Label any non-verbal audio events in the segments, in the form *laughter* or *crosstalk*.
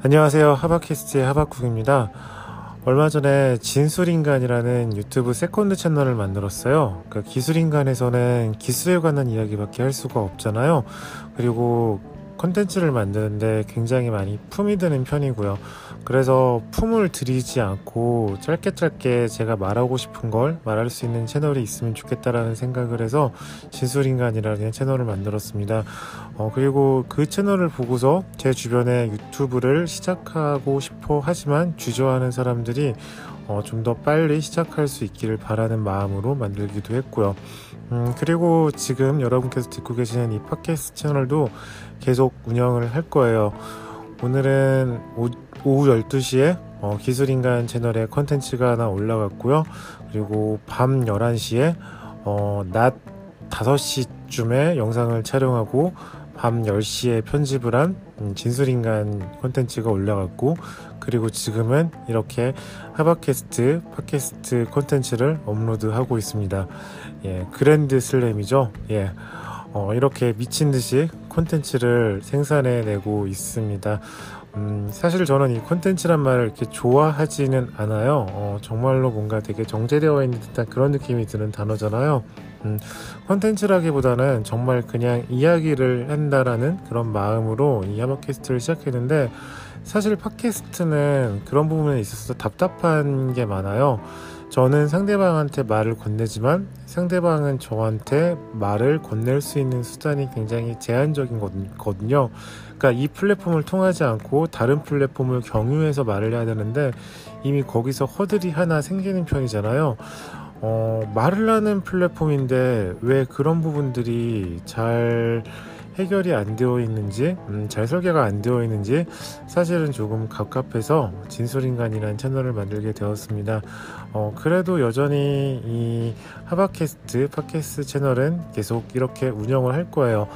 안녕하세요. 하바캐스트의 하바쿡입니다. 얼마 전에 진술인간이라는 유튜브 second 채널을 만들었어요. 그러니까 기술인간에서는 기술에 관한 이야기밖에 할 수가 없잖아요. 그리고 컨텐츠를 만드는데 굉장히 많이 품이 드는 편이고요. 그래서 품을 들이지 않고 짧게 짧게 제가 말하고 싶은 걸 말할 수 있는 채널이 있으면 좋겠다라는 생각을 해서 진술인간이라는 채널을 만들었습니다. 어, 그리고 그 채널을 보고서 제 주변에 유튜브를 시작하고 싶어 하지만 주저하는 사람들이 어, 좀 더 빨리 시작할 수 있기를 바라는 마음으로 만들기도 했고요. 음, 그리고 지금 여러분께서 듣고 계시는 이 팟캐스트 채널도 계속 운영을 할 거예요. 오늘은 오, 후 12시에 어, 기술인간 채널에 컨텐츠가 하나 올라갔고요. 그리고 밤 11시에 어, 낮 5시쯤에 영상을 촬영하고 밤 10시에 편집을 한 음, 진술인간 콘텐츠가 올라갔고 그리고 지금은 이렇게 하바캐스트 팟캐스트 콘텐츠를 업로드하고 있습니다. 예, 그랜드 슬램이죠. 예. 어, 이렇게 미친 듯이 콘텐츠를 생산해내고 있습니다. 음, 사실 저는 이 콘텐츠란 말을 이렇게 좋아하지는 않아요. 어, 정말로 뭔가 되게 정제되어 있는 듯한 그런 느낌이 드는 단어잖아요. 음, 콘텐츠라기보다는 정말 그냥 이야기를 한다라는 그런 마음으로 이 하바캐스트를 시작했는데 사실 팟캐스트는 그런 부분에 있어서 답답한 게 많아요. 저는 상대방한테 말을 건네지만 상대방은 저한테 말을 건넬 수 있는 수단이 굉장히 제한적인 거든요. 그러니까 이 플랫폼을 통하지 않고 다른 플랫폼을 경유해서 말을 해야 되는데 이미 거기서 허들이 하나 생기는 편이잖아요. 어, 말을 하는 플랫폼인데 왜 그런 부분들이 잘 해결이 안 되어 있는지, 음, 잘 설계가 안 되어 있는지 사실은 조금 갑갑해서 진술인간이라는 채널을 만들게 되었습니다. 어, 그래도 여전히 이 하바캐스트, 팟캐스트 채널은 계속 이렇게 운영을 할 거예요.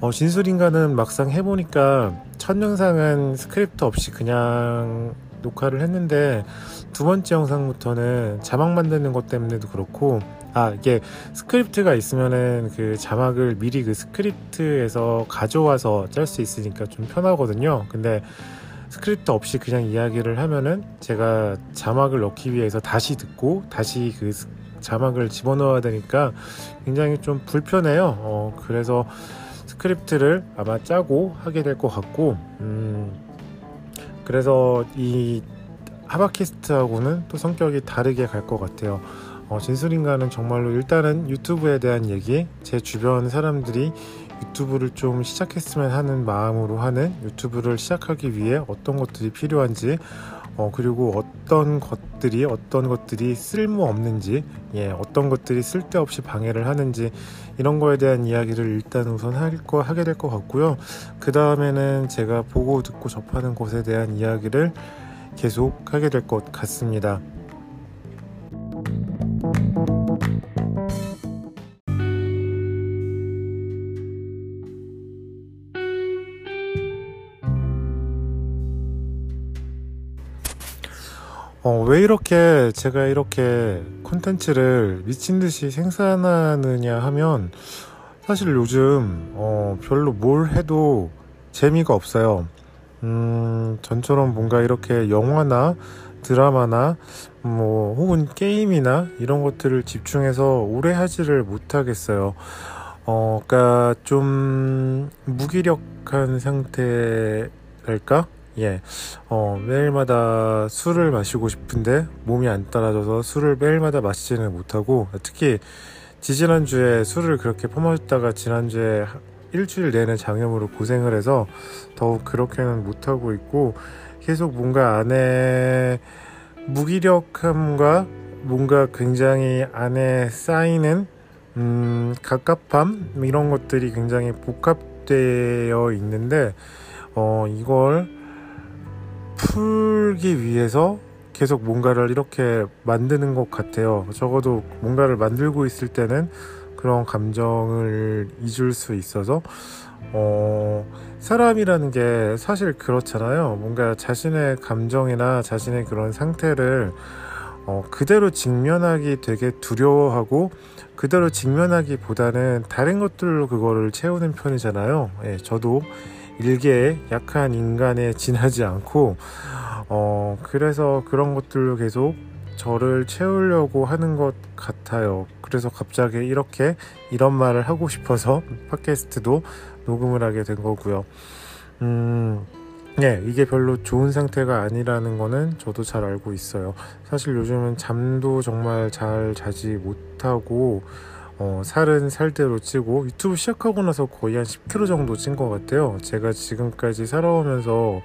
어, 진술인간은 막상 해보니까 첫 영상은 스크립트 없이 그냥 녹화를 했는데 두 번째 영상부터는 자막 만드는 것 때문에도 그렇고 아 이게 스크립트가 있으면은 그 자막을 미리 그 스크립트에서 가져와서 짤 수 있으니까 좀 편하거든요. 근데 스크립트 없이 그냥 이야기를 하면은 제가 자막을 넣기 위해서 다시 듣고 다시 그 자막을 집어넣어야 되니까 굉장히 좀 불편해요. 어 그래서 스크립트를 아마 짜고 하게 될 것 같고 음 그래서 이 하바키스트하고는 또 성격이 다르게 갈 것 같아요. 어, 진술인가는 정말로 일단은 유튜브에 대한 얘기, 제 주변 사람들이 유튜브를 좀 시작했으면 하는 마음으로 하는 유튜브를 시작하기 위해 어떤 것들이 필요한지, 어, 그리고 어떤 것들이, 어떤 것들이 쓸모 없는지, 예, 어떤 것들이 쓸데없이 방해를 하는지, 이런 거에 대한 이야기를 일단 우선 할 거, 하게 될 것 같고요. 그 다음에는 제가 보고 듣고 접하는 것에 대한 이야기를 계속 하게 될 것 같습니다. 어, 왜 이렇게 제가 이렇게 콘텐츠를 미친 듯이 생산하느냐 하면 사실 요즘 어, 별로 뭘 해도 재미가 없어요. 음, 전처럼 뭔가 이렇게 영화나 드라마나 뭐 혹은 게임이나 이런 것들을 집중해서 오래 하지를 못하겠어요. 어, 그니까 좀 무기력한 상태랄까? 예. 어, 매일마다 술을 마시고 싶은데 몸이 안 따라줘서 술을 매일마다 마시지는 못하고 특히 지지난주에 술을 그렇게 퍼마셨다가 지난주에 일주일 내내 장염으로 고생을 해서 더욱 그렇게는 못하고 있고 계속 뭔가 안에 무기력함과 뭔가 굉장히 안에 쌓이는 음, 갑갑함 이런 것들이 굉장히 복합되어 있는데 어, 이걸 풀기 위해서 계속 뭔가를 이렇게 만드는 것 같아요. 적어도 뭔가를 만들고 있을 때는 그런 감정을 잊을 수 있어서 어, 사람이라는 게 사실 그렇잖아요. 뭔가 자신의 감정이나 자신의 그런 상태를 어, 그대로 직면하기 되게 두려워하고 그대로 직면하기보다는 다른 것들로 그거를 채우는 편이잖아요. 예, 저도 일개의 약한 인간에 지나지 않고 어 그래서 그런 것들로 계속 저를 채우려고 하는 것 같아요. 그래서 갑자기 이렇게 이런 말을 하고 싶어서 팟캐스트도 녹음을 하게 된 거고요. 음, 네, 이게 별로 좋은 상태가 아니라는 거는 저도 잘 알고 있어요. 사실 요즘은 잠도 정말 잘 자지 못하고, 어, 살은 살대로 찌고, 유튜브 시작하고 나서 거의 한 10kg 정도 찐 것 같아요. 제가 지금까지 살아오면서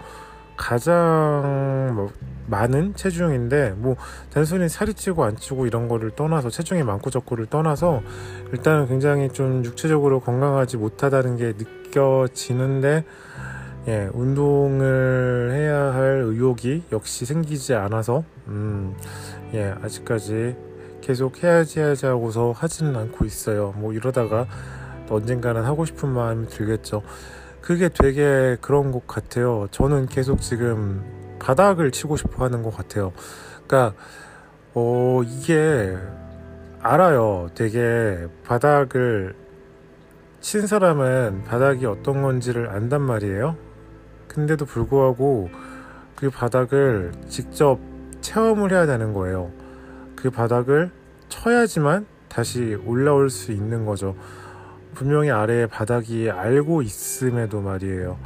가장 뭐 많은 체중인데 뭐 단순히 살이 찌고 안 찌고 이런 거를 떠나서 체중이 많고 적고를 떠나서 일단은 굉장히 좀 육체적으로 건강하지 못하다는 게 느껴지는데 예, 운동을 해야 할 의욕이 역시 생기지 않아서 음, 예, 아직까지 계속 해야지 해야지 하고서 하지는 않고 있어요. 뭐 이러다가 언젠가는 하고 싶은 마음이 들겠죠. 그게 되게 그런 것 같아요. 저는 계속 지금 바닥을 치고 싶어 하는 것 같아요. 그러니까, 어, 이게 알아요. 되게 바닥을 친 사람은 바닥이 어떤 건지를 안단 말이에요. 근데도 불구하고 그 바닥을 직접 체험을 해야 되는 거예요. 그 바닥을 쳐야지만 다시 올라올 수 있는 거죠. 분명히 아래에 바닥이 알고 있음에도 말이에요.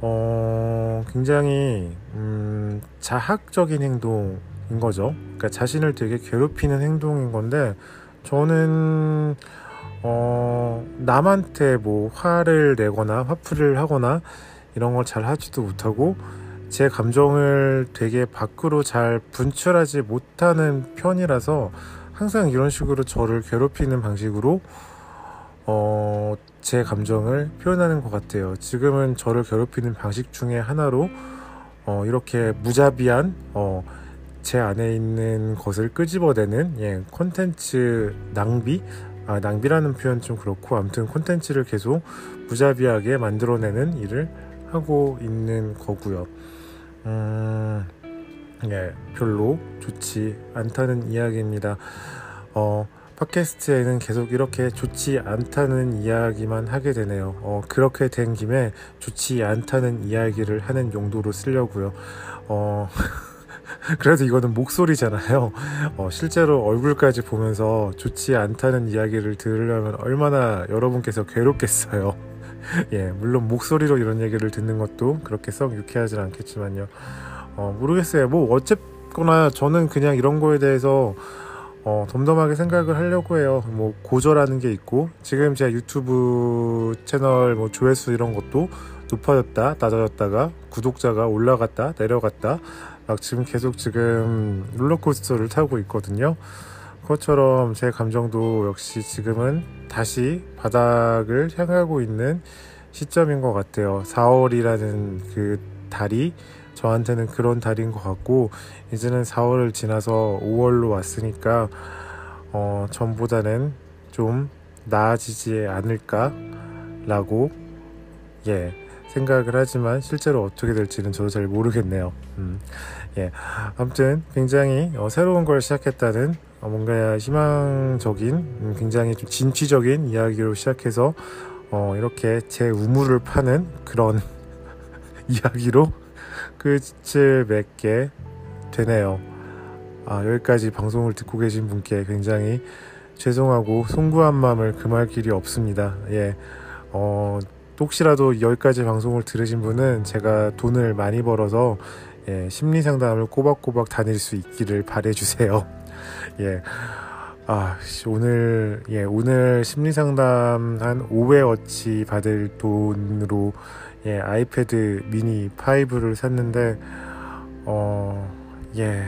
어, 굉장히, 음, 자학적인 행동인 거죠. 그러니까 자신을 되게 괴롭히는 행동인 건데, 저는, 어, 남한테 뭐 화를 내거나 화풀이를 하거나 이런 걸 잘 하지도 못하고, 제 감정을 되게 밖으로 잘 분출하지 못하는 편이라서 항상 이런 식으로 저를 괴롭히는 방식으로 어, 제 감정을 표현하는 것 같아요. 지금은 저를 괴롭히는 방식 중에 하나로 어, 이렇게 무자비한 어, 제 안에 있는 것을 끄집어내는 예, 콘텐츠 낭비 아, 낭비라는 표현 좀 그렇고 아무튼 콘텐츠를 계속 무자비하게 만들어내는 일을 하고 있는 거고요. 음, 예, 별로 좋지 않다는 이야기입니다. 어, 팟캐스트에는 계속 이렇게 좋지 않다는 이야기만 하게 되네요. 어, 그렇게 된 김에 좋지 않다는 이야기를 하는 용도로 쓰려고요. 어, *laughs* 그래도 이거는 목소리잖아요. 어, 실제로 얼굴까지 보면서 좋지 않다는 이야기를 들으려면 얼마나 여러분께서 괴롭겠어요. 예, 물론 목소리로 이런 얘기를 듣는 것도 그렇게 썩 유쾌하진 않겠지만요. 어, 모르겠어요. 뭐, 어쨌거나 저는 그냥 이런 거에 대해서 어, 덤덤하게 생각을 하려고 해요. 뭐 고저라는 게 있고 지금 제 유튜브 채널 뭐 조회수 이런 것도 높아졌다 낮아졌다가 구독자가 올라갔다 내려갔다 막 지금 계속 지금 롤러코스터를 타고 있거든요. 그것처럼 제 감정도 역시 지금은 다시 바닥을 향하고 있는 시점인 것 같아요. 4월이라는 그 달이 저한테는 그런 달인 것 같고 이제는 4월을 지나서 5월로 왔으니까 어, 전보다는 좀 나아지지 않을까라고 예 생각을 하지만 실제로 어떻게 될지는 저도 잘 모르겠네요. 음, 예 아무튼 굉장히 어, 새로운 걸 시작했다는 어, 뭔가 희망적인 음, 굉장히 좀 진취적인 이야기로 시작해서 어, 이렇게 제 우물을 파는 그런 *laughs* 이야기로 끝을 맺게 되네요. 아, 여기까지 방송을 듣고 계신 분께 굉장히 죄송하고 송구한 마음을 금할 길이 없습니다. 예. 어, 혹시라도 여기까지 방송을 들으신 분은 제가 돈을 많이 벌어서 예, 심리 상담을 꼬박꼬박 다닐 수 있기를 바래주세요. *laughs* 예. 아, 오늘, 예, 오늘 심리 상담 한 5회어치 받을 돈으로 예, 아이패드 미니 5를 샀는데 어, 예.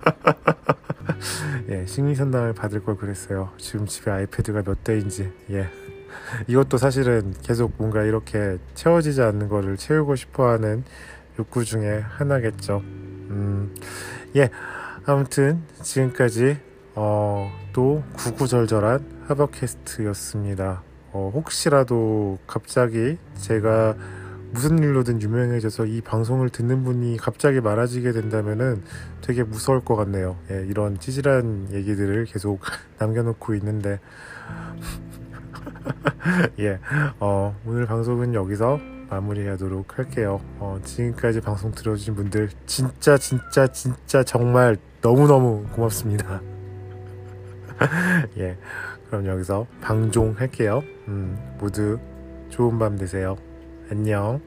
*laughs* 예, 심리 상담을 받을 걸 그랬어요. 지금 집에 아이패드가 몇 대인지. 예. 이것도 사실은 계속 뭔가 이렇게 채워지지 않는 거를 채우고 싶어 하는 욕구 중에 하나겠죠. 음, 예. 아무튼 지금까지 어, 또 구구절절한 하버캐스트였습니다. 어, 혹시라도 갑자기 제가 무슨 일로든 유명해져서 이 방송을 듣는 분이 갑자기 많아지게 된다면은 되게 무서울 것 같네요. 예, 이런 찌질한 얘기들을 계속 *laughs* 남겨놓고 있는데 *laughs* 예, 어, 오늘 방송은 여기서 마무리하도록 할게요. 어, 지금까지 방송 들어주신 분들 진짜 진짜 진짜 정말 너무너무 고맙습니다. *laughs* 예, 그럼 여기서 방종할게요. 음, 모두 좋은 밤 되세요. 안녕.